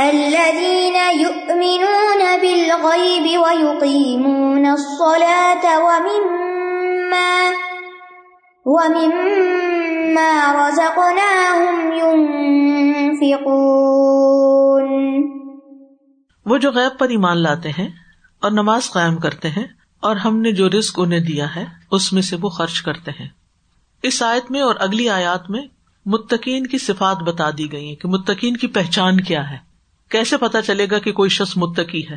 الذين يؤمنون بالغيب ويقيمون الصلاة ومما ومما رزقناهم ينفقون وہ جو غیب پر ایمان لاتے ہیں اور نماز قائم کرتے ہیں اور ہم نے جو رسک انہیں دیا ہے، اس میں سے وہ خرچ کرتے ہیں۔ اس آیت میں اور اگلی آیات میں متقین کی صفات بتا دی گئی کہ متقین کی پہچان کیا ہے۔ کیسے پتا چلے گا کہ کوئی شخص متقی ہے؟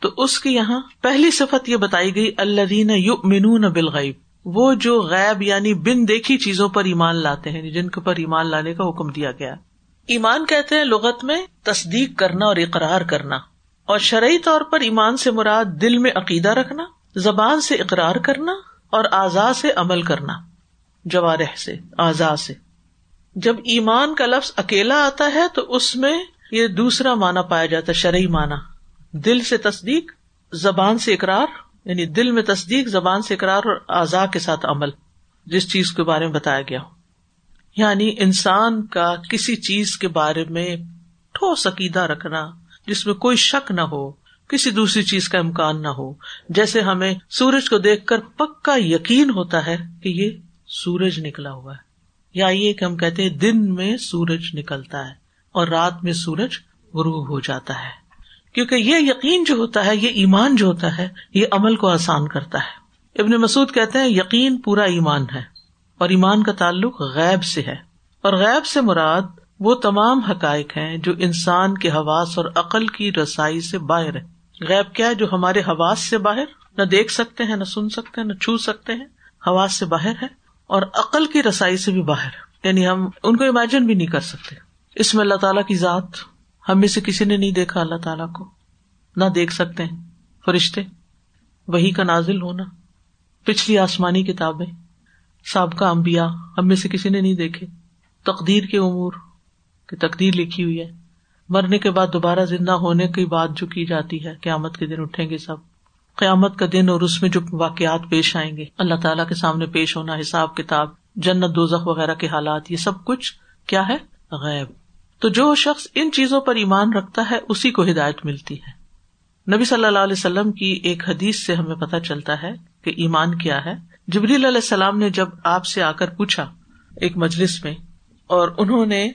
تو اس کی یہاں پہلی صفت یہ بتائی گئی اللہ دینا یو مینون بالغیب۔ وہ جو غیب یعنی بن دیکھی چیزوں پر ایمان لاتے ہیں یعنی جن کے پر ایمان لانے کا حکم دیا گیا۔ ایمان کہتے ہیں لغت میں تصدیق کرنا اور اقرار کرنا۔ اور شرعی طور پر ایمان سے مراد دل میں عقیدہ رکھنا، زبان سے اقرار کرنا اور آزاد سے عمل کرنا۔ جوارح سے آزاد سے۔ جب ایمان کا لفظ اکیلا آتا ہے تو اس میں یہ دوسرا مانا پایا جاتا ہے، شرعی مانا دل سے تصدیق، زبان سے اقرار یعنی دل میں تصدیق، زبان سے اقرار اور آزا کے ساتھ عمل، جس چیز کے بارے میں بتایا گیا۔ ہو یعنی انسان کا کسی چیز کے بارے میں ٹھوس عقیدہ رکھنا، جس میں کوئی شک نہ ہو، کسی دوسری چیز کا امکان نہ ہو۔ جیسے ہمیں سورج کو دیکھ کر پکا یقین ہوتا ہے کہ یہ سورج نکلا ہوا ہے، یا یہ کہ ہم کہتے ہیں دن میں سورج نکلتا ہے۔ اور رات میں سورج غروب ہو جاتا ہے۔ کیونکہ یہ یقین جو ہوتا ہے، یہ ایمان جو ہوتا ہے، یہ عمل کو آسان کرتا ہے۔ ابن مسعود کہتے ہیں، یقین پورا ایمان ہے اور ایمان کا تعلق غیب سے ہے۔ اور غیب سے مراد وہ تمام حقائق ہیں جو انسان کے حواس اور عقل کی رسائی سے باہر ہے غیب کیا ہے جو ہمارے حواس سے باہر؟ نہ دیکھ سکتے ہیں، نہ سن سکتے ہیں، نہ چھو سکتے ہیں۔ حواس سے باہر ہے اور عقل کی رسائی سے بھی باہر یعنی ہم ان کو امیجن بھی نہیں کر سکتے۔ اس میں اللہ تعالیٰ کی ذات ہم میں سے کسی نے نہیں دیکھا اللہ تعالیٰ کو، نہ دیکھ سکتے ہیں۔ فرشتے، وہی کا نازل ہونا۔ پچھلی آسمانی کتابیں، سابقہ امبیا ہم میں سے کسی نے نہیں دیکھے۔ تقدیر کے امور کی تقدیر لکھی ہوئی ہے۔ مرنے کے بعد دوبارہ زندہ ہونے کی بات جو کی جاتی ہے، قیامت کے دن اٹھیں گے سب۔ قیامت کا دن اور اس میں جو واقعات پیش آئیں گے، اللہ تعالیٰ کے سامنے پیش ہونا، حساب کتاب، جنت، دوزخ وغیرہ کے حالات، یہ سب کچھ کیا ہے؟ غیب۔ تو جو شخص ان چیزوں پر ایمان رکھتا ہے، اسی کو ہدایت ملتی ہے۔ نبی صلی اللہ علیہ وسلم کی ایک حدیث سے ہمیں پتہ چلتا ہے کہ ایمان کیا ہے۔ جبریل علیہ السلام نے جب آپ سے آ کر پوچھا ایک مجلس میں، اور انہوں نے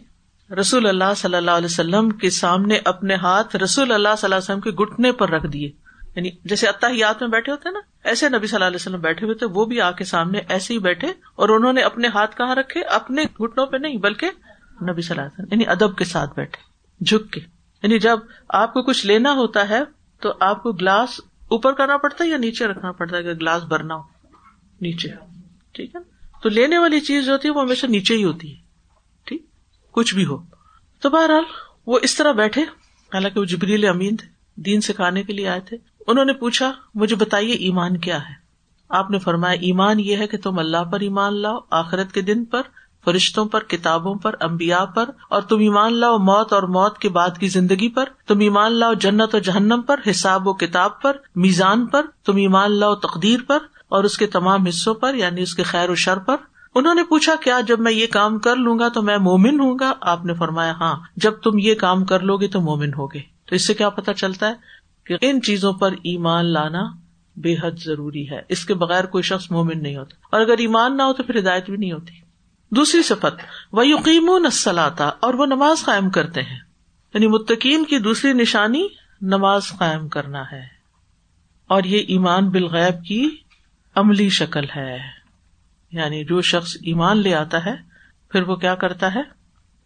رسول اللہ صلی اللہ علیہ وسلم کے سامنے اپنے ہاتھ رسول اللہ صلی اللہ علیہ وسلم کے گٹنے پر رکھ دیے۔ یعنی جیسے اتحیات میں بیٹھے ہوتے نا، ایسے نبی صلی اللہ علیہ وسلم بیٹھے ہوئے تھے، وہ بھی آ کے سامنے ایسے ہی بیٹھے، اور انہوں نے اپنے ہاتھ کہاں رکھے؟ اپنے گٹنوں پہ نہیں، بلکہ نبی صلی اللہ علیہ وسلم یعنی ادب کے ساتھ بیٹھے، جھک کے۔ یعنی جب آپ کو کچھ لینا ہوتا ہے، تو آپ کو گلاس اوپر کرنا پڑتا ہے یا نیچے رکھنا پڑتا ہے؟ کہ گلاس بھرنا ہو، نیچے۔ ٹھیک ہے؟ تو لینے والی چیز جو ہوتی ہے، وہ ہمیشہ نیچے ہی ہوتی ہے۔ ٹھیک؟ کچھ بھی ہو۔ تو بہرحال، وہ اس طرح بیٹھے۔ حالانکہ وہ جبریل امین تھے، دین سکھانے کے لیے آئے تھے۔ انہوں نے پوچھا، مجھے بتائیے ایمان کیا ہے؟ آپ نے فرمایا، ایمان یہ ہے کہ تم اللہ پر ایمان لاؤ، آخرت کے دن پر فرشتوں پر، کتابوں پر امبیا پر، اور تم ایمان لاؤ موت اور موت کے بعد کی زندگی پر، تم ایمان لاؤ جنت و جہنم پر، حساب و کتاب پر، میزان پر، تم ایمان لاؤ تقدیر پر، اور اس کے تمام حصوں پر یعنی اس کے خیر و شر پر۔ انہوں نے پوچھا، کیا جب میں یہ کام کر لوں گا تو میں مومن ہوں گا؟ آپ نے فرمایا ہاں جب تم یہ کام کر لو گے تو مومن ہوگے۔ تو اس سے کیا پتا چلتا ہے کہ ان چیزوں پر ایمان لانا بے حد ضروری ہے۔ اس کے بغیر کوئی شخص مومن نہیں ہوتا۔ اور اگر ایمان نہ ہو تو پھر ہدایت بھی نہیں ہوتی۔ دوسری صفت وہ یقین و نسلاتا اور وہ نماز قائم کرتے ہیں۔ یعنی متقین کی دوسری نشانی نماز قائم کرنا ہے۔ اور یہ ایمان بالغیب کی عملی شکل ہے۔ یعنی جو شخص ایمان لے آتا ہے، پھر وہ کیا کرتا ہے؟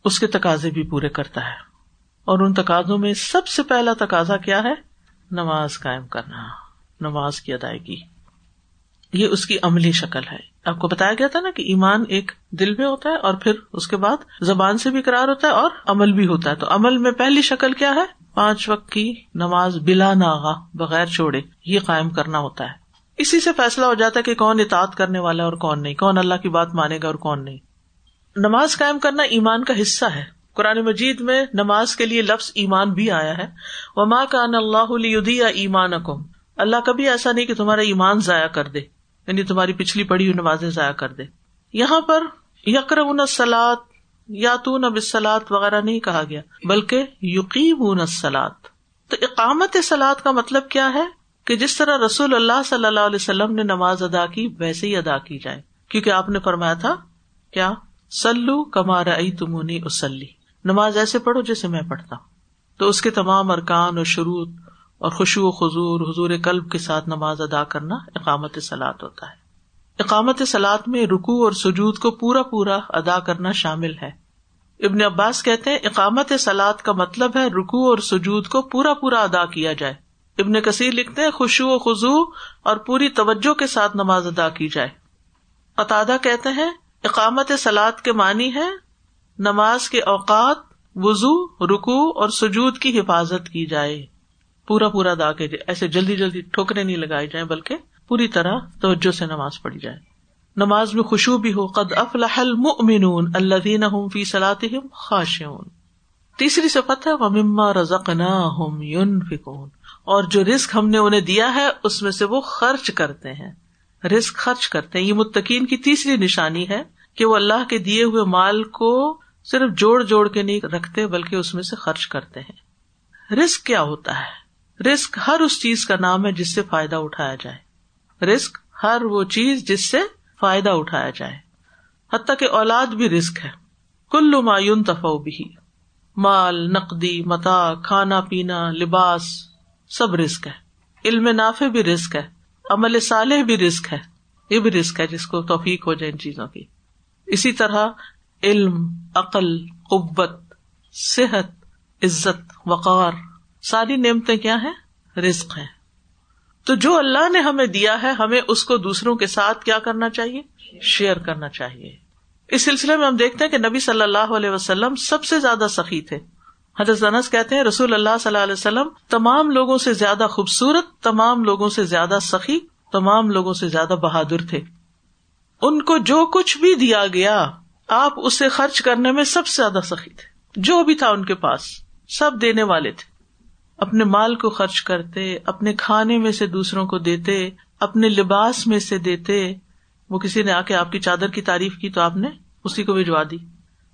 اس کے تقاضے بھی پورے کرتا ہے۔ اور ان تقاضوں میں سب سے پہلا تقاضا کیا ہے؟ نماز قائم کرنا، نماز کی ادائیگی۔ یہ اس کی عملی شکل ہے۔ آپ کو بتایا گیا تھا نا کہ ایمان ایک دل میں ہوتا ہے اور پھر اس کے بعد زبان سے بھی کرار ہوتا ہے اور عمل بھی ہوتا ہے۔ تو عمل میں پہلی شکل کیا ہے؟ پانچ وقت کی نماز بلا ناغا بغیر چھوڑے، یہ قائم کرنا ہوتا ہے۔ اسی سے فیصلہ ہو جاتا ہے کہ کون اطاعت کرنے والا ہے اور کون نہیں، کون اللہ کی بات مانے گا اور کون نہیں۔ نماز قائم کرنا ایمان کا حصہ ہے۔ قرآن مجید میں نماز کے لیے لفظ ایمان بھی آیا ہے۔ وہ ماں کا اللہ ایمان اکم اللہ کبھی ایسا نہیں کہ تمہارا ایمان ضائع کر دے۔ یعنی تمہاری پچھلی پڑی ہوئی نمازیں ضائع کر دے۔ یہاں پر یکرم سلاد یا تو نہ وغیرہ نہیں کہا گیا، بلکہ یقین سلاد تو اقامت سلاد کا مطلب کیا ہے؟ کہ جس طرح رسول اللہ صلی اللہ علیہ وسلم نے نماز ادا کی، ویسے ہی ادا کی جائے۔ کیونکہ آپ نے فرمایا تھا، کیا؟ سلو کمار تمونی اسلی نماز ایسے پڑھو جیسے میں پڑھتا ہوں۔ تو اس کے تمام ارکان اور شروع اور خوشو و خزور حضور قلب کے ساتھ نماز ادا کرنا اقامت سلاد ہوتا ہے۔ اقامت سلاد میں رکو اور سجود کو پورا پورا ادا کرنا شامل ہے۔ ابن عباس کہتے ہیں، اقامت سلاد کا مطلب ہے رکو اور سجود کو پورا پورا ادا کیا جائے۔ ابن کثیر لکھتے ہیں خوشو و خزو اور پوری توجہ کے ساتھ نماز ادا کی جائے۔ قطع کہتے ہیں، اقامت سلاد کے معنی ہے نماز کے اوقات وزو رکو اور سجود کی حفاظت کی جائے۔ پورا پورا ادا کے ایسے جلدی جلدی ٹھوکرے نہیں لگائی جائیں، بلکہ پوری طرح توجہ سے نماز پڑھی جائے۔ نماز میں خوشبو بھی ہو۔ قد افلح المؤمنون الذین هم فی صلاتهم خاشعون۔ تیسری صفت ہے، ومما رزقناہم ينفقون۔ اور جو رزق ہم نے انہیں دیا ہے، اس میں سے وہ خرچ کرتے ہیں۔ رزق خرچ کرتے ہیں۔ یہ متقین کی تیسری نشانی ہے کہ وہ اللہ کے دیے ہوئے مال کو صرف جوڑ جوڑ کے نہیں رکھتے، بلکہ اس میں سے خرچ کرتے ہیں۔ رسک کیا ہوتا ہے؟ رسک ہر اس چیز کا نام ہے جس سے فائدہ اٹھایا جائے۔ رسک ہر وہ چیز جس سے فائدہ اٹھایا جائے۔ حتیٰ کہ اولاد بھی رسک ہے۔ کل معیون تفو بھی مال، نقدی، متا، کھانا، پینا، لباس، سب رسک ہے۔ علم نافع بھی رسک ہے۔ عمل صالح بھی رسک ہے۔ یہ بھی رسک ہے جس کو توفیق ہو جائے ان چیزوں کی۔ اسی طرح علم، عقل قبت صحت، عزت، وقار۔ ساری نعمتیں کیا ہیں؟ رزق ہیں۔ تو جو اللہ نے ہمیں دیا ہے، ہمیں اس کو دوسروں کے ساتھ کیا کرنا چاہیے؟ شیئر کرنا چاہیے۔ اس سلسلے میں ہم دیکھتے ہیں کہ نبی صلی اللہ علیہ وسلم سب سے زیادہ سخی تھے۔ حضرت انس کہتے ہیں، رسول اللہ صلی اللہ علیہ وسلم تمام لوگوں سے زیادہ خوبصورت، تمام لوگوں سے زیادہ سخی، تمام لوگوں سے زیادہ بہادر تھے۔ ان کو جو کچھ بھی دیا گیا، آپ اسے خرچ کرنے میں سب سے زیادہ سخی تھے۔ جو بھی تھا ان کے پاس، سب دینے والے تھے۔ اپنے مال کو خرچ کرتے، اپنے کھانے میں سے دوسروں کو دیتے، اپنے لباس میں سے دیتے۔ وہ کسی نے آ کے آپ کی چادر کی تعریف کی تو آپ نے اسی کو بھجوا دی۔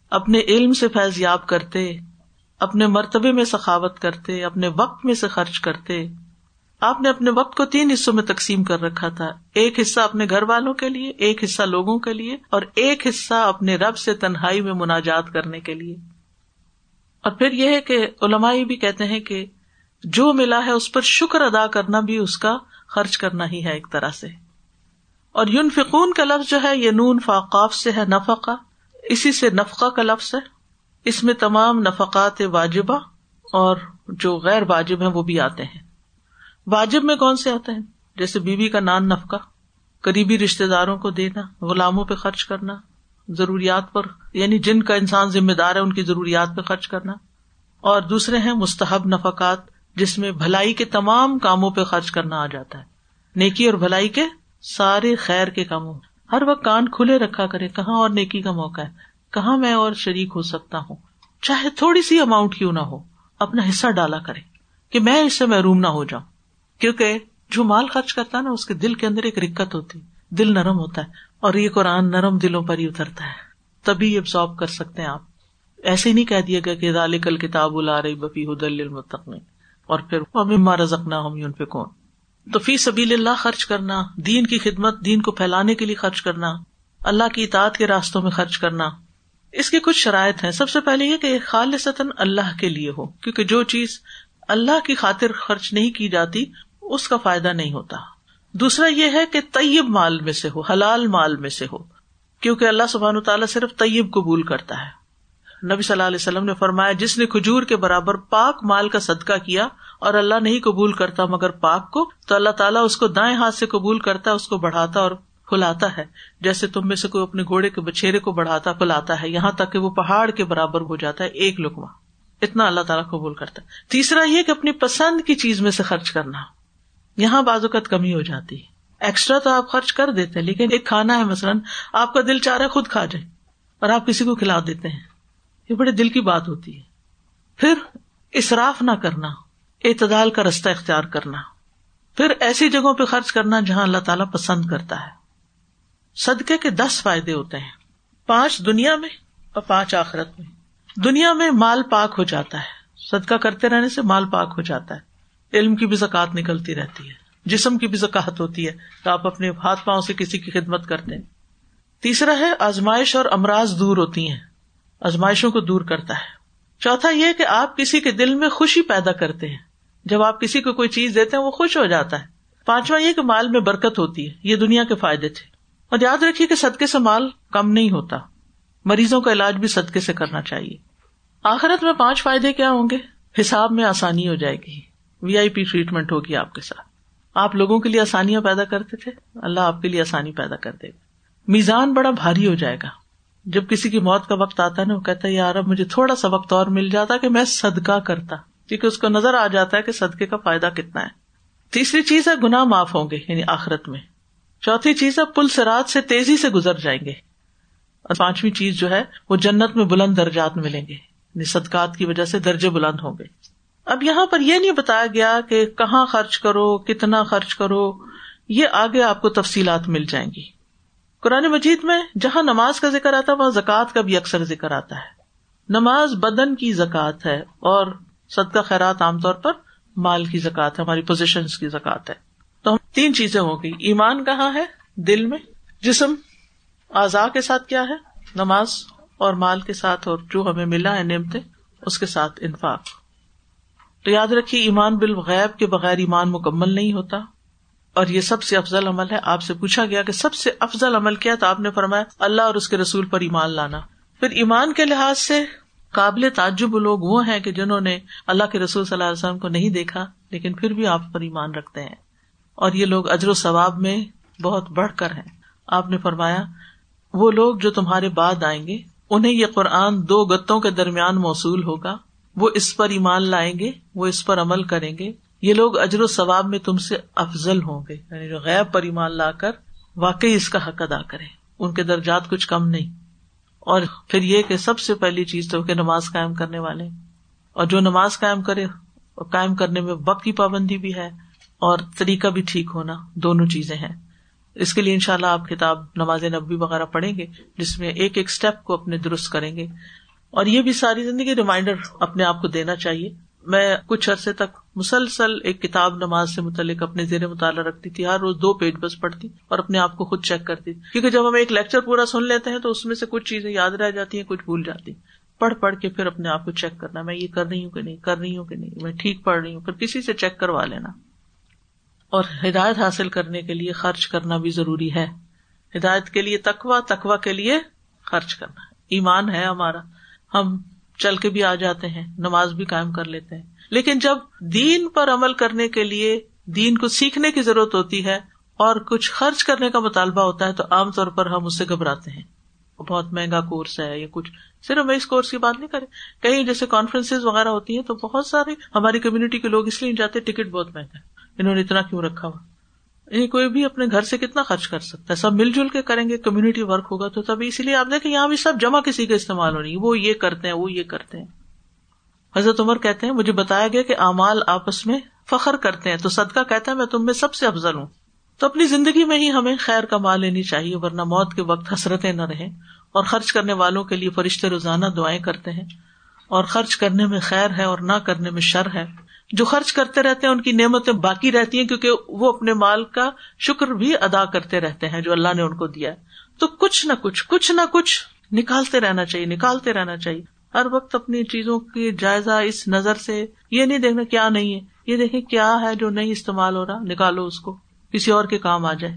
اپنے علم سے فیض یاب کرتے، اپنے مرتبے میں سخاوت کرتے، اپنے وقت میں سے خرچ کرتے۔ آپ نے اپنے وقت کو تین حصوں میں تقسیم کر رکھا تھا۔ ایک حصہ اپنے گھر والوں کے لیے، ایک حصہ لوگوں کے لیے، اور ایک حصہ اپنے رب سے تنہائی میں مناجات کرنے کے لیے۔ اور پھر یہ ہے کہ علماء بھی کہتے ہیں کہ جو ملا ہے اس پر شکر ادا کرنا بھی اس کا خرچ کرنا ہی ہے ایک طرح سے۔ اور یون فکون کا لفظ جو ہے، یہ نون فاقاف سے ہے، نفقہ۔ اسی سے نفقہ کا لفظ ہے۔ اس میں تمام نفقات واجبہ اور جو غیر واجب ہیں وہ بھی آتے ہیں۔ واجب میں کون سے آتے ہیں؟ جیسے بیوی کا نان نفقہ، قریبی رشتے داروں کو دینا، غلاموں پہ خرچ کرنا، ضروریات پر یعنی جن کا انسان ذمہ دار ہے، ان کی ضروریات پہ خرچ کرنا۔ اور دوسرے ہیں مستحب نفقات جس میں بھلائی کے تمام کاموں پہ خرچ کرنا آ جاتا ہے۔ نیکی اور بھلائی کے سارے خیر کے کاموں ہر وقت کان کھلے رکھا کرے، کہاں اور نیکی کا موقع ہے؟ کہاں میں اور شریک ہو سکتا ہوں؟ چاہے تھوڑی سی اماؤنٹ کیوں نہ ہو، اپنا حصہ ڈالا کرے کہ میں اس سے محروم نہ ہو جاؤں۔ کیونکہ جو مال خرچ کرتا ہے نا، اس کے دل کے اندر ایک رکت ہوتی دل نرم ہوتا ہے اور یہ قرآن نرم دلوں پر ہی اترتا ہے۔ تبھی ابزارو کر سکتے ہیں آپ۔ ایسے ہی نہیں کہہ دیا گیا کہ کل کتاب رہی بفی حدل اور پھر مما رزقنا ہم ان پہ کون تو فی سبیل اللہ خرچ کرنا، دین کی خدمت، دین کو پھیلانے کے لیے خرچ کرنا، اللہ کی اطاعت کے راستوں میں خرچ کرنا۔ اس کی کچھ شرائط ہیں۔ سب سے پہلے یہ کہ خالص اللہ کے لیے ہو، کیونکہ جو چیز اللہ کی خاطر خرچ نہیں کی جاتی، اس کا فائدہ نہیں ہوتا۔ دوسرا یہ ہے کہ طیب مال میں سے ہو، حلال مال میں سے ہو، کیونکہ اللہ سبحان تعالیٰ صرف طیب قبول کرتا ہے۔ نبی صلی اللہ علیہ وسلم نے فرمایا، جس نے کھجور کے برابر پاک مال کا صدقہ کیا اور اللہ نہیں قبول کرتا مگر پاک کو، تو اللہ تعالیٰ اس کو دائیں ہاتھ سے قبول کرتا ہے اس کو بڑھاتا اور پھلاتا ہے۔ جیسے تم میں سے کوئی اپنے گھوڑے کے بچھیرے کو بڑھاتا، پھلاتا ہے، یہاں تک کہ وہ پہاڑ کے برابر ہو جاتا ہے، ایک لکما اتنا اللہ تعالیٰ قبول کرتا ہے۔ تیسرا یہ کہ اپنی پسند کی چیز میں سے خرچ کرنا۔ یہاں بازوقت کمی ہو جاتی ہے۔ ایکسٹرا تو آپ خرچ کر دیتے ہیں، لیکن ایک کھانا ہے مثلاً، آپ کا دل چاہ رہا ہے خود کھا جائے اور آپ کسی کو کھلا دیتے ہیں۔ یہ بڑے دل کی بات ہوتی ہے۔ پھر اصراف نہ کرنا، اعتدال کا رستہ اختیار کرنا۔ پھر ایسی جگہوں پہ خرچ کرنا جہاں اللہ تعالیٰ پسند کرتا ہے۔ صدقے کے دس فائدے ہوتے ہیں۔ پانچ دنیا میں اور پانچ آخرت میں۔ دنیا میں مال پاک ہو جاتا ہے۔ صدقہ کرتے رہنے سے مال پاک ہو جاتا ہے۔ علم کی بھی زکات نکلتی رہتی ہے۔ جسم کی بھی زکات ہوتی ہے۔ تو آپ اپنے ہاتھ پاؤں سے کسی کی خدمت کرتے ہیں۔ تیسرا ہے آزمائش اور امراض دور ہوتی ہیں۔ آزمائشوں کو دور کرتا ہے۔ چوتھا یہ کہ آپ کسی کے دل میں خوشی پیدا کرتے ہیں۔ جب آپ کسی کو کوئی چیز دیتے ہیں، وہ خوش ہو جاتا ہے۔ پانچواں یہ کہ مال میں برکت ہوتی ہے۔ یہ دنیا کے فائدے تھے۔ اور یاد رکھیے کہ صدقے سے مال کم نہیں ہوتا۔ مریضوں کا علاج بھی صدقے سے کرنا چاہیے۔ آخرت میں پانچ فائدے کیا ہوں گے؟ حساب میں آسانی ہو جائے گی۔ وی آئی پی ٹریٹمنٹ ہوگی آپ کے ساتھ۔ آپ لوگوں کے لیے آسانیاں پیدا کرتے تھے۔ اللہ آپ کے لیے آسانی پیدا کر دے گا۔ میزان بڑا بھاری ہو جائے گا۔ جب کسی کی موت کا وقت آتا ہے نا، وہ کہتا ہے یار اب مجھے تھوڑا سا وقت اور مل جاتا کہ میں صدقہ کرتا۔ کیونکہ اس کو نظر آ جاتا ہے کہ صدقے کا فائدہ کتنا ہے۔ تیسری چیز ہے گنا معاف ہوں گے یعنی آخرت میں۔ چوتھی چیز ہے، پل سے رات سے تیزی سے گزر جائیں گے۔ اور پانچویں چیز جو ہے، وہ جنت میں بلند درجات ملیں گے۔ یعنی صدقات کی وجہ سے درجے بلند ہوں گے۔ اب یہاں پر یہ نہیں بتایا گیا کہ کہاں خرچ کرو، کتنا خرچ کرو، یہ آگے آپ کو تفصیلات مل جائیں گی۔ قرآن مجید میں جہاں نماز کا ذکر آتا ہے، وہاں زکوٰۃ کا بھی اکثر ذکر آتا ہے۔ نماز بدن کی زکوٰۃ ہے اور صدقہ خیرات عام طور پر مال کی زکات ہے، ہماری پوزیشن کی زکات ہے۔ تو ہم تین چیزیں ہو گئی ایمان کہاں ہے؟ دل میں۔ جسم اعضاء کے ساتھ کیا ہے؟ نماز اور مال کے ساتھ اور جو ہمیں ملا ہے نعمتیں، اس کے ساتھ انفاق۔ تو یاد رکھیے، ایمان بالغیب کے بغیر ایمان مکمل نہیں ہوتا۔ اور یہ سب سے افضل عمل ہے۔ آپ سے پوچھا گیا کہ سب سے افضل عمل کیا تو آپ نے فرمایا، اللہ اور اس کے رسول پر ایمان لانا۔ پھر ایمان کے لحاظ سے قابل تعجب لوگ وہ ہیں کہ جنہوں نے اللہ کے رسول صلی اللہ علیہ وسلم کو نہیں دیکھا، لیکن پھر بھی آپ پر ایمان رکھتے ہیں۔ اور یہ لوگ اجر و ثواب میں بہت بڑھ کر ہیں۔ آپ نے فرمایا، وہ لوگ جو تمہارے بعد آئیں گے، انہیں یہ قرآن دو گتوں کے درمیان موصول ہوگا۔ وہ اس پر ایمان لائیں گے، وہ اس پر عمل کریں گے۔ یہ لوگ اجر و ثواب میں تم سے افضل ہوں گے یعنی جو غیب پر ایمان لا کر واقعی اس کا حق ادا کرے ان کے درجات کچھ کم نہیں۔ اور پھر یہ کہ سب سے پہلی چیز تو کہ نماز قائم کرنے والے۔ اور جو نماز قائم کرے قائم کرنے میں وقت کی پابندی بھی ہے اور طریقہ بھی ٹھیک ہونا، دونوں چیزیں ہیں۔ اس کے لیے ان شاء اللہ آپ کتاب نماز نبی وغیرہ پڑھیں گے، جس میں ایک ایک اسٹیپ کو اپنے درست کریں گے۔ اور یہ بھی ساری زندگی ریمائنڈر اپنے آپ کو دینا چاہیے۔ میں کچھ عرصے تک مسلسل ایک کتاب نماز سے متعلق اپنے زیر مطالعہ رکھتی تھی، ہر روز دو پیج بس پڑھتی اور اپنے آپ کو خود چیک کرتی۔ کیونکہ جب ہم ایک لیکچر پورا سن لیتے ہیں تو اس میں سے کچھ چیزیں یاد رہ جاتی ہیں، کچھ بھول جاتی پڑھ پڑھ کے پھر اپنے آپ کو چیک کرنا، میں یہ کر رہی ہوں کہ نہیں، کر رہی ہوں کہ نہیں، میں ٹھیک پڑھ رہی ہوں، پھر کسی سے چیک کروا لینا۔ اور ہدایت حاصل کرنے کے لیے خرچ کرنا بھی ضروری ہے۔ ہدایت کے لیے تکوا تکوا کے لیے خرچ کرنا۔ ایمان ہے ہمارا۔ ہم چل کے بھی آ جاتے ہیں، نماز بھی قائم کر لیتے ہیں۔ لیکن جب دین پر عمل کرنے کے لیے دین کو سیکھنے کی ضرورت ہوتی ہے اور کچھ خرچ کرنے کا مطالبہ ہوتا ہے، تو عام طور پر ہم اس سے گھبراتے ہیں۔ بہت مہنگا کورس ہے یا کچھ۔ صرف میں اس کورس کی بات نہیں کریں۔ کہیں جیسے کانفرنس وغیرہ ہوتی ہیں، تو بہت سارے ہماری کمیونٹی کے لوگ اس لیے جاتے ٹکٹ بہت مہنگا ہے۔ انہوں نے اتنا کیوں رکھا ہوا؟ یہ کوئی بھی اپنے گھر سے کتنا خرچ کر سکتا ہے؟ سب مل جل کے کریں گے کمیونٹی ورک ہوگا تو تبھی اسی لیے آپ دیکھیں یہاں بھی سب جمع کسی کا استعمال ہو رہی ہے۔ وہ یہ کرتے ہیں، وہ یہ کرتے ہیں۔ حضرت عمر کہتے ہیں، مجھے بتایا گیا کہ امال آپس میں فخر کرتے ہیں۔ تو صدقہ کہتا ہے، میں تم میں سب سے افضل ہوں۔ تو اپنی زندگی میں ہی ہمیں خیر کا مال لینی چاہیے، ورنہ موت کے وقت حسرتیں نہ رہیں۔ اور خرچ کرنے والوں کے لیے فرشتے روزانہ دعائیں کرتے ہیں۔ اور خرچ کرنے میں خیر ہے اور نہ کرنے میں شر ہے۔ جو خرچ کرتے رہتے ہیں، ان کی نعمتیں باقی رہتی ہیں، کیونکہ وہ اپنے مال کا شکر بھی ادا کرتے رہتے ہیں، جو اللہ نے ان کو دیا ہے۔ تو کچھ نہ کچھ کچھ نہ کچھ نکالتے رہنا چاہیے، نکالتے رہنا چاہیے۔ ہر وقت اپنی چیزوں کی جائزہ اس نظر سے، یہ نہیں دیکھنا کیا نہیں ہے، یہ دیکھیں کیا ہے جو نہیں استعمال ہو رہا، نکالو اس کو، کسی اور کے کام آ جائے۔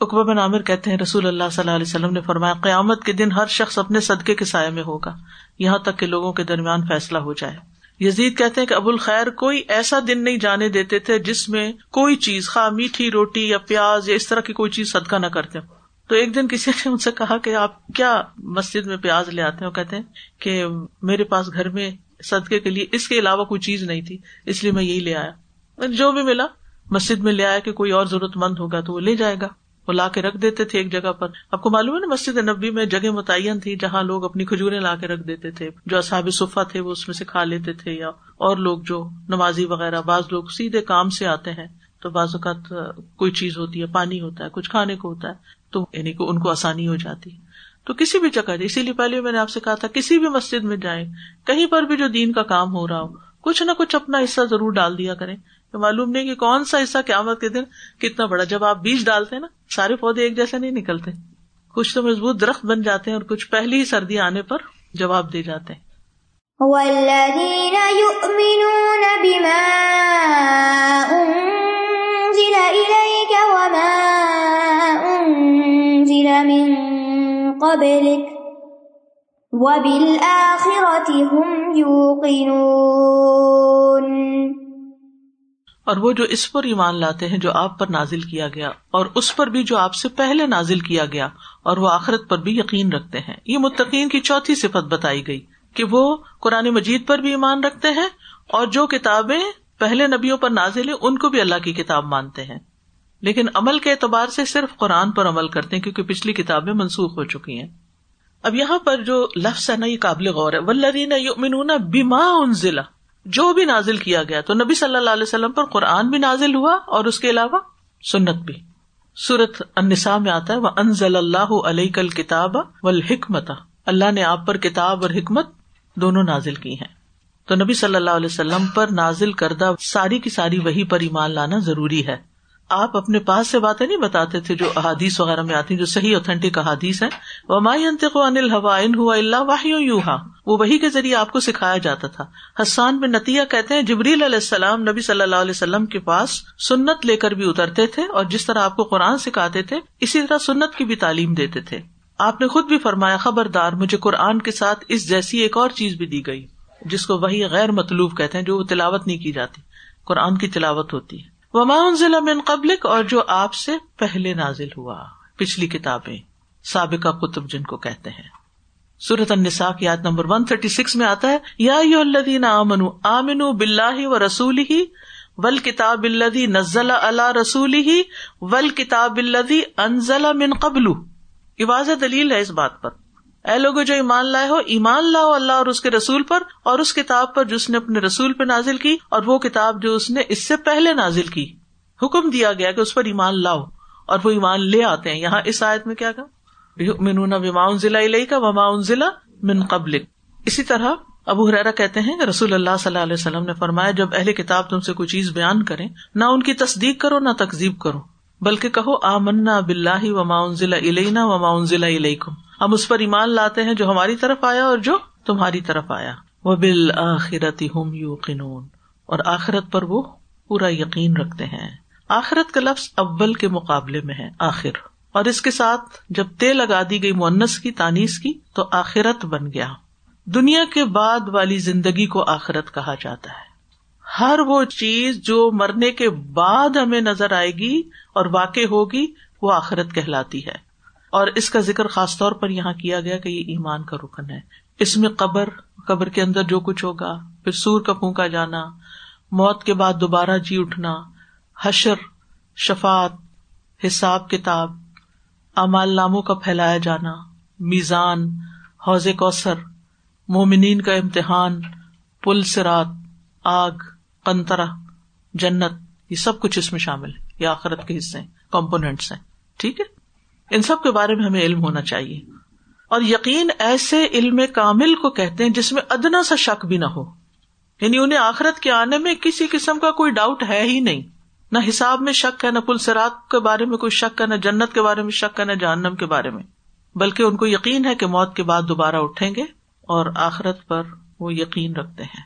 اکبر بن عامر کہتے ہیں، رسول اللہ صلی اللہ علیہ وسلم نے فرمایا، قیامت کے دن ہر شخص اپنے صدقے کے سائے میں ہوگا، یہاں تک کہ لوگوں کے درمیان فیصلہ ہو جائے۔ یزید کہتے ہیں کہ ابو الخیر کوئی ایسا دن نہیں جانے دیتے تھے جس میں کوئی چیز، خواہ میٹھی روٹی یا پیاز یا اس طرح کی کوئی چیز صدقہ نہ کرتے۔ تو ایک دن کسی نے ان سے کہا کہ آپ کیا مسجد میں پیاز لے آتے ہیں؟ کہتے ہیں کہ میرے پاس گھر میں صدقے کے لیے اس کے علاوہ کوئی چیز نہیں تھی، اس لیے میں یہی لے آیا۔ جو بھی ملا، مسجد میں لے آیا کہ کوئی اور ضرورت مند ہوگا تو وہ لے جائے گا۔ وہ لا کے رکھ دیتے تھے ایک جگہ پر۔ آپ کو معلوم ہے نا مسجد نبی میں جگہ متعین تھی جہاں لوگ اپنی کھجورے لا کے رکھ دیتے تھے۔ جو اصحاب صفا تھے وہ اس میں سے کھا لیتے تھے یا اور لوگ جو نمازی وغیرہ، بعض لوگ سیدھے کام سے آتے ہیں تو بعض اوقات کوئی چیز ہوتی ہے، پانی ہوتا ہے، کچھ کھانے کو ہوتا ہے تو یعنی کہ ان کو آسانی ہو جاتی۔ تو کسی بھی جگہ، اسی لیے پہلے میں نے آپ سے کہا تھا، کسی بھی مسجد میں جائیں، کہیں پر بھی جو دین کا کام ہو رہا ہو، کچھ نہ کچھ اپنا حصہ ضرور ڈال دیا کریں۔ معلوم نہیں کہ کون سا حصہ قیامت کے دن کتنا بڑا جب آپ بیج ڈالتے ہیں نا، سارے پودے ایک جیسے نہیں نکلتے۔ کچھ تو مضبوط درخت بن جاتے ہیں اور کچھ پہلی ہی سردی آنے پر جواب دے جاتے ہیں۔ والذين يؤمنون بما أنزل إليك وما أنزل من قبلك وبالآخرة هم يوقنون اور وہ جو اس پر ایمان لاتے ہیں جو آپ پر نازل کیا گیا اور اس پر بھی جو آپ سے پہلے نازل کیا گیا اور وہ آخرت پر بھی یقین رکھتے ہیں۔ یہ متقین کی چوتھی صفت بتائی گئی کہ وہ قرآن مجید پر بھی ایمان رکھتے ہیں اور جو کتابیں پہلے نبیوں پر نازل ہیں، ان کو بھی اللہ کی کتاب مانتے ہیں۔ لیکن عمل کے اعتبار سے صرف قرآن پر عمل کرتے ہیں کیونکہ پچھلی کتابیں منسوخ ہو چکی ہیں۔ اب یہاں پر جو لفظ ہے نا، یہ قابل غور ہے۔ ولرین یؤمنون بما انزل جو بھی نازل کیا گیا تو نبی صلی اللہ علیہ وسلم پر قرآن بھی نازل ہوا اور اس کے علاوہ سنت بھی۔ سورت النساء میں آتا ہے وہ انزل اللہ علیہ کل کتاب و الحکمت اللہ نے آپ پر کتاب اور حکمت دونوں نازل کی ہیں۔ تو نبی صلی اللہ علیہ وسلم پر نازل کردہ ساری کی ساری وہی پر ایمان لانا ضروری ہے۔ آپ اپنے پاس سے باتیں نہیں بتاتے تھے جو احادیث وغیرہ میں آتی جو صحیح اوتھینٹک احادیث ہے وہ انل ہوا ان ہوا اللہ واہی یو ہا وہ وہی کے ذریعے آپ کو سکھایا جاتا تھا۔ حسان بن نتیہ کہتے ہیں، جبریل علیہ السلام نبی صلی اللہ علیہ وسلم کے پاس سنت لے کر بھی اترتے تھے اور جس طرح آپ کو قرآن سکھاتے تھے، اسی طرح سنت کی بھی تعلیم دیتے تھے۔ آپ نے خود بھی فرمایا، خبردار، مجھے قرآن کے ساتھ اس جیسی ایک اور چیز بھی دی گئی، جس کو وہی غیر مطلوب کہتے ہیں، جو وہ تلاوت نہیں کی جاتی۔ قرآن کی تلاوت ہوتی ہے۔ وما ضلع من قبلک اور جو آپ سے پہلے نازل ہوا، پچھلی کتابیں، سابقہ کتب جن کو کہتے ہیں۔ سورت النساء کی یاد نمبر ون تھرٹی سکس میں آتا ہے، یا الذین آمنو آمنو بلّہ و رسول ہی ول کتاب الدی نزل اللہ رسول ہی ول کتاب الدی انزل من قبل یہ واضح دلیل ہے اس بات پر۔ اے لوگ جو ایمان لائے ہو، ایمان لاؤ اللہ اور اس کے رسول پر اور اس کتاب پر جس نے اپنے رسول پہ نازل کی اور وہ کتاب جو اس نے اس سے پہلے نازل کی۔ حکم دیا گیا کہ اس پر ایمان لاؤ اور وہ ایمان لے آتے ہیں۔ یہاں اس آیت میں کیا کہا؟ منون ضلع کا وما ضلع من قبل اسی طرح ابو حرارا کہتے ہیں کہ رسول اللہ صلی اللہ علیہ وسلم نے فرمایا، جب اہل کتاب تم سے کوئی چیز بیان کرے نہ ان کی تصدیق کرو، نہ تقزیب کرو، بلکہ کہو آ منا بلّہ وما ضلع علینا وما ضلع علیہ ہم اس پر ایمان لاتے ہیں جو ہماری طرف آیا اور جو تمہاری طرف آیا۔ وہ بالآخرت ہم یو قنون اور آخرت پر وہ پورا یقین رکھتے ہیں۔ آخرت کا لفظ اول کے مقابلے میں ہے، آخر۔ اور اس کے ساتھ جب تے لگا دی گئی مونس کی تانیس کی، تو آخرت بن گیا۔ دنیا کے بعد والی زندگی کو آخرت کہا جاتا ہے۔ ہر وہ چیز جو مرنے کے بعد ہمیں نظر آئے گی اور واقع ہوگی، وہ آخرت کہلاتی ہے۔ اور اس کا ذکر خاص طور پر یہاں کیا گیا کہ یہ ایمان کا رکن ہے۔ اس میں قبر قبر کے اندر جو کچھ ہوگا، پھر سور کا پھونکا جانا، موت کے بعد دوبارہ جی اٹھنا، حشر شفات حساب کتاب امال ناموں کا پھیلایا جانا، میزان، حوض کوثر، مومنین کا امتحان، پل، سرات، آگ کنترا جنت، یہ سب کچھ اس میں شامل ہے، یہ آخرت کے حصے کمپونیٹس ہیں۔ ٹھیک ہے؟ ان سب کے بارے میں ہمیں علم ہونا چاہیے۔ اور یقین ایسے علم کامل کو کہتے ہیں جس میں ادنا سا شک بھی نہ ہو۔ یعنی انہیں آخرت کے آنے میں کسی قسم کا کوئی ڈاؤٹ ہے ہی نہیں۔ نہ حساب میں شک ہے، نہ پل سرات کے بارے میں کوئی شک ہے، نہ جنت کے بارے میں شک ہے، نہ جہنم کے بارے میں۔ بلکہ ان کو یقین ہے کہ موت کے بعد دوبارہ اٹھیں گے اور آخرت پر وہ یقین رکھتے ہیں۔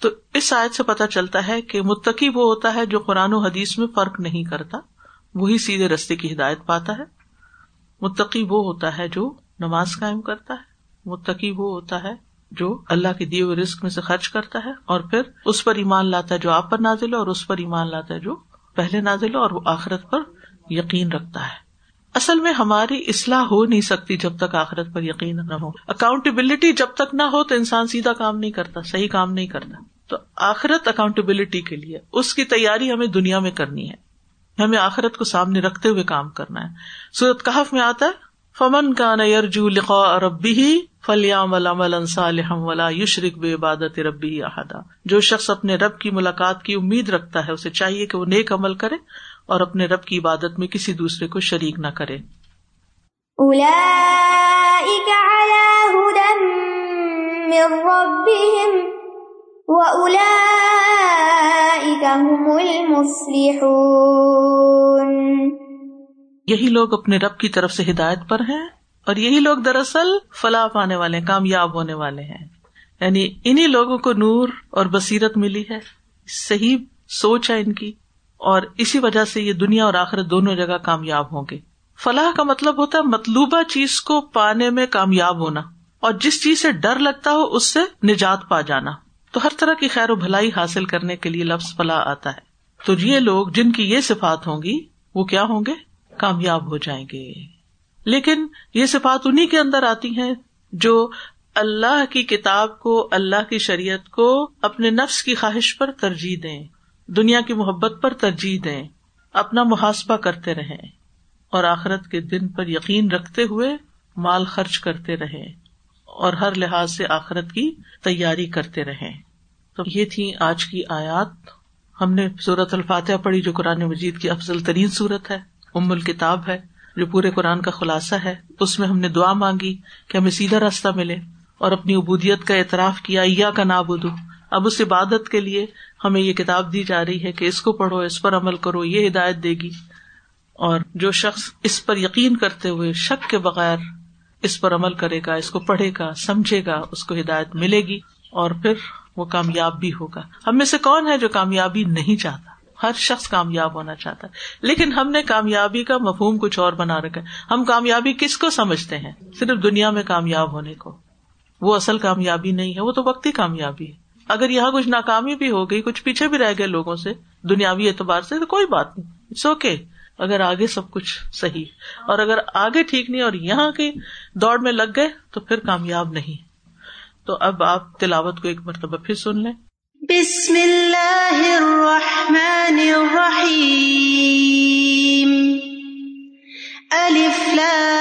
تو اس شاید سے پتا چلتا ہے کہ متقی وہ ہوتا ہے جو قرآن و حدیث میں فرق نہیں کرتا، وہی سیدھے رستے کی ہدایت پاتا ہے۔ متقی وہ ہوتا ہے جو نماز قائم کرتا ہے، متقی وہ ہوتا ہے جو اللہ کے دیے ہوئے رسک میں سے خرچ کرتا ہے، اور پھر اس پر ایمان لاتا ہے جو آپ پر نازل ہو اور اس پر ایمان لاتا ہے جو پہلے نازل ہو اور وہ آخرت پر یقین رکھتا ہے۔ اصل میں ہماری اصلاح ہو نہیں سکتی جب تک آخرت پر یقین نہ ہو۔ اکاؤنٹیبلٹی جب تک نہ ہو تو انسان سیدھا کام نہیں کرتا، صحیح کام نہیں کرتا۔ تو آخرت اکاؤنٹیبلٹی کے لیے اس کی تیاری ہمیں دنیا میں کرنی ہے۔ ہمیں آخرت کو سامنے رکھتے ہوئے کام کرنا ہے۔ سورت کہف میں آتا ہے، فمن کا نیرجو لقا ربی فلیام ولا یشرق بے عبادت ربی احدا جو شخص اپنے رب کی ملاقات کی امید رکھتا ہے، اسے چاہیے کہ وہ نیک عمل کرے اور اپنے رب کی عبادت میں کسی دوسرے کو شریک نہ کرے۔ من ربهم هم المفلحون یہی لوگ اپنے رب کی طرف سے ہدایت پر ہیں اور یہی لوگ دراصل فلاح پانے والے ہیں، کامیاب ہونے والے ہیں۔ یعنی انہیں لوگوں کو نور اور بصیرت ملی ہے، صحیح سوچ ہے ان کی۔ اور اسی وجہ سے یہ دنیا اور آخرت دونوں جگہ کامیاب ہوں گے۔ فلاح کا مطلب ہوتا ہے مطلوبہ چیز کو پانے میں کامیاب ہونا۔ اور جس چیز سے ڈر لگتا ہو، اس سے نجات پا جانا۔ تو ہر طرح کی خیر و بھلائی حاصل کرنے کے لیے لفظ فلاح آتا ہے۔ تو یہ لوگ جن کی یہ صفات ہوں گی، وہ کیا ہوں گے؟ کامیاب ہو جائیں گے۔ لیکن یہ صفات انہیں کے اندر آتی ہیں جو اللہ کی کتاب کو، اللہ کی شریعت کو اپنے نفس کی خواہش پر ترجیح دیں، دنیا کی محبت پر ترجیح دیں، اپنا محاسبہ کرتے رہیں اور آخرت کے دن پر یقین رکھتے ہوئے مال خرچ کرتے رہے اور ہر لحاظ سے آخرت کی تیاری کرتے رہے۔ تو یہ تھی آج کی آیات۔ ہم نے سورت الفاتحہ پڑھی جو قرآن مجید کی افضل ترین صورت ہے، ام الکتاب ہے، جو پورے قرآن کا خلاصہ ہے۔ اس میں ہم نے دعا مانگی کہ ہمیں سیدھا راستہ ملے اور اپنی عبودیت کا اعتراف کیا، یا کا نابودو۔ اب اس عبادت کے لیے ہمیں یہ کتاب دی جا رہی ہے کہ اس کو پڑھو، اس پر عمل کرو، یہ ہدایت دے گی۔ اور جو شخص اس پر یقین کرتے ہوئے شک کے بغیر اس پر عمل کرے گا، اس کو پڑھے گا، سمجھے گا، اس کو ہدایت ملے گی اور پھر وہ کامیاب بھی ہوگا۔ ہم میں سے کون ہے جو کامیابی نہیں چاہتا؟ ہر شخص کامیاب ہونا چاہتا ہے۔ لیکن ہم نے کامیابی کا مفہوم کچھ اور بنا رکھا ہے۔ ہم کامیابی کس کو سمجھتے ہیں؟ صرف دنیا میں کامیاب ہونے کو۔ وہ اصل کامیابی نہیں ہے، وہ تو وقتی کامیابی ہے۔ اگر یہاں کچھ ناکامی بھی ہو گئی، کچھ پیچھے بھی رہ گئے لوگوں سے، دنیاوی اعتبار سے تو کوئی بات نہیں۔ اٹس اوکے اگر آگے سب کچھ صحیح۔ اور اگر آگے ٹھیک نہیں اور یہاں کی دوڑ میں لگ گئے تو پھر کامیاب نہیں۔ تو اب آپ تلاوت کو ایک مرتبہ پھر سن لیں۔ بسم اللہ الرحمن الرحیم۔ الف لام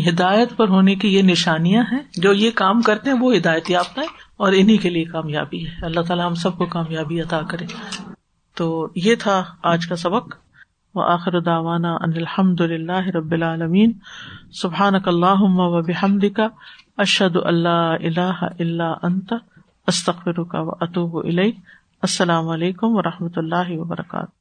یعنی ہدایت پر ہونے کی یہ نشانیاں ہیں، جو یہ کام کرتے ہیں، وہ ہدایت یافتہ ہے اور انہیں کے لیے کامیابی ہے۔ اللہ تعالیٰ ہم سب کو کامیابی عطا کرے۔ تو یہ تھا آج کا سبق۔ و آخر داوانا ان الحمد للہ رب العالمین۔ سبحان اللہ و بحمد کا اشد اللہ اللہ اللہ انت۔ استخر کا و اطوب السلام علیکم و رحمۃ اللہ وبرکاتہ۔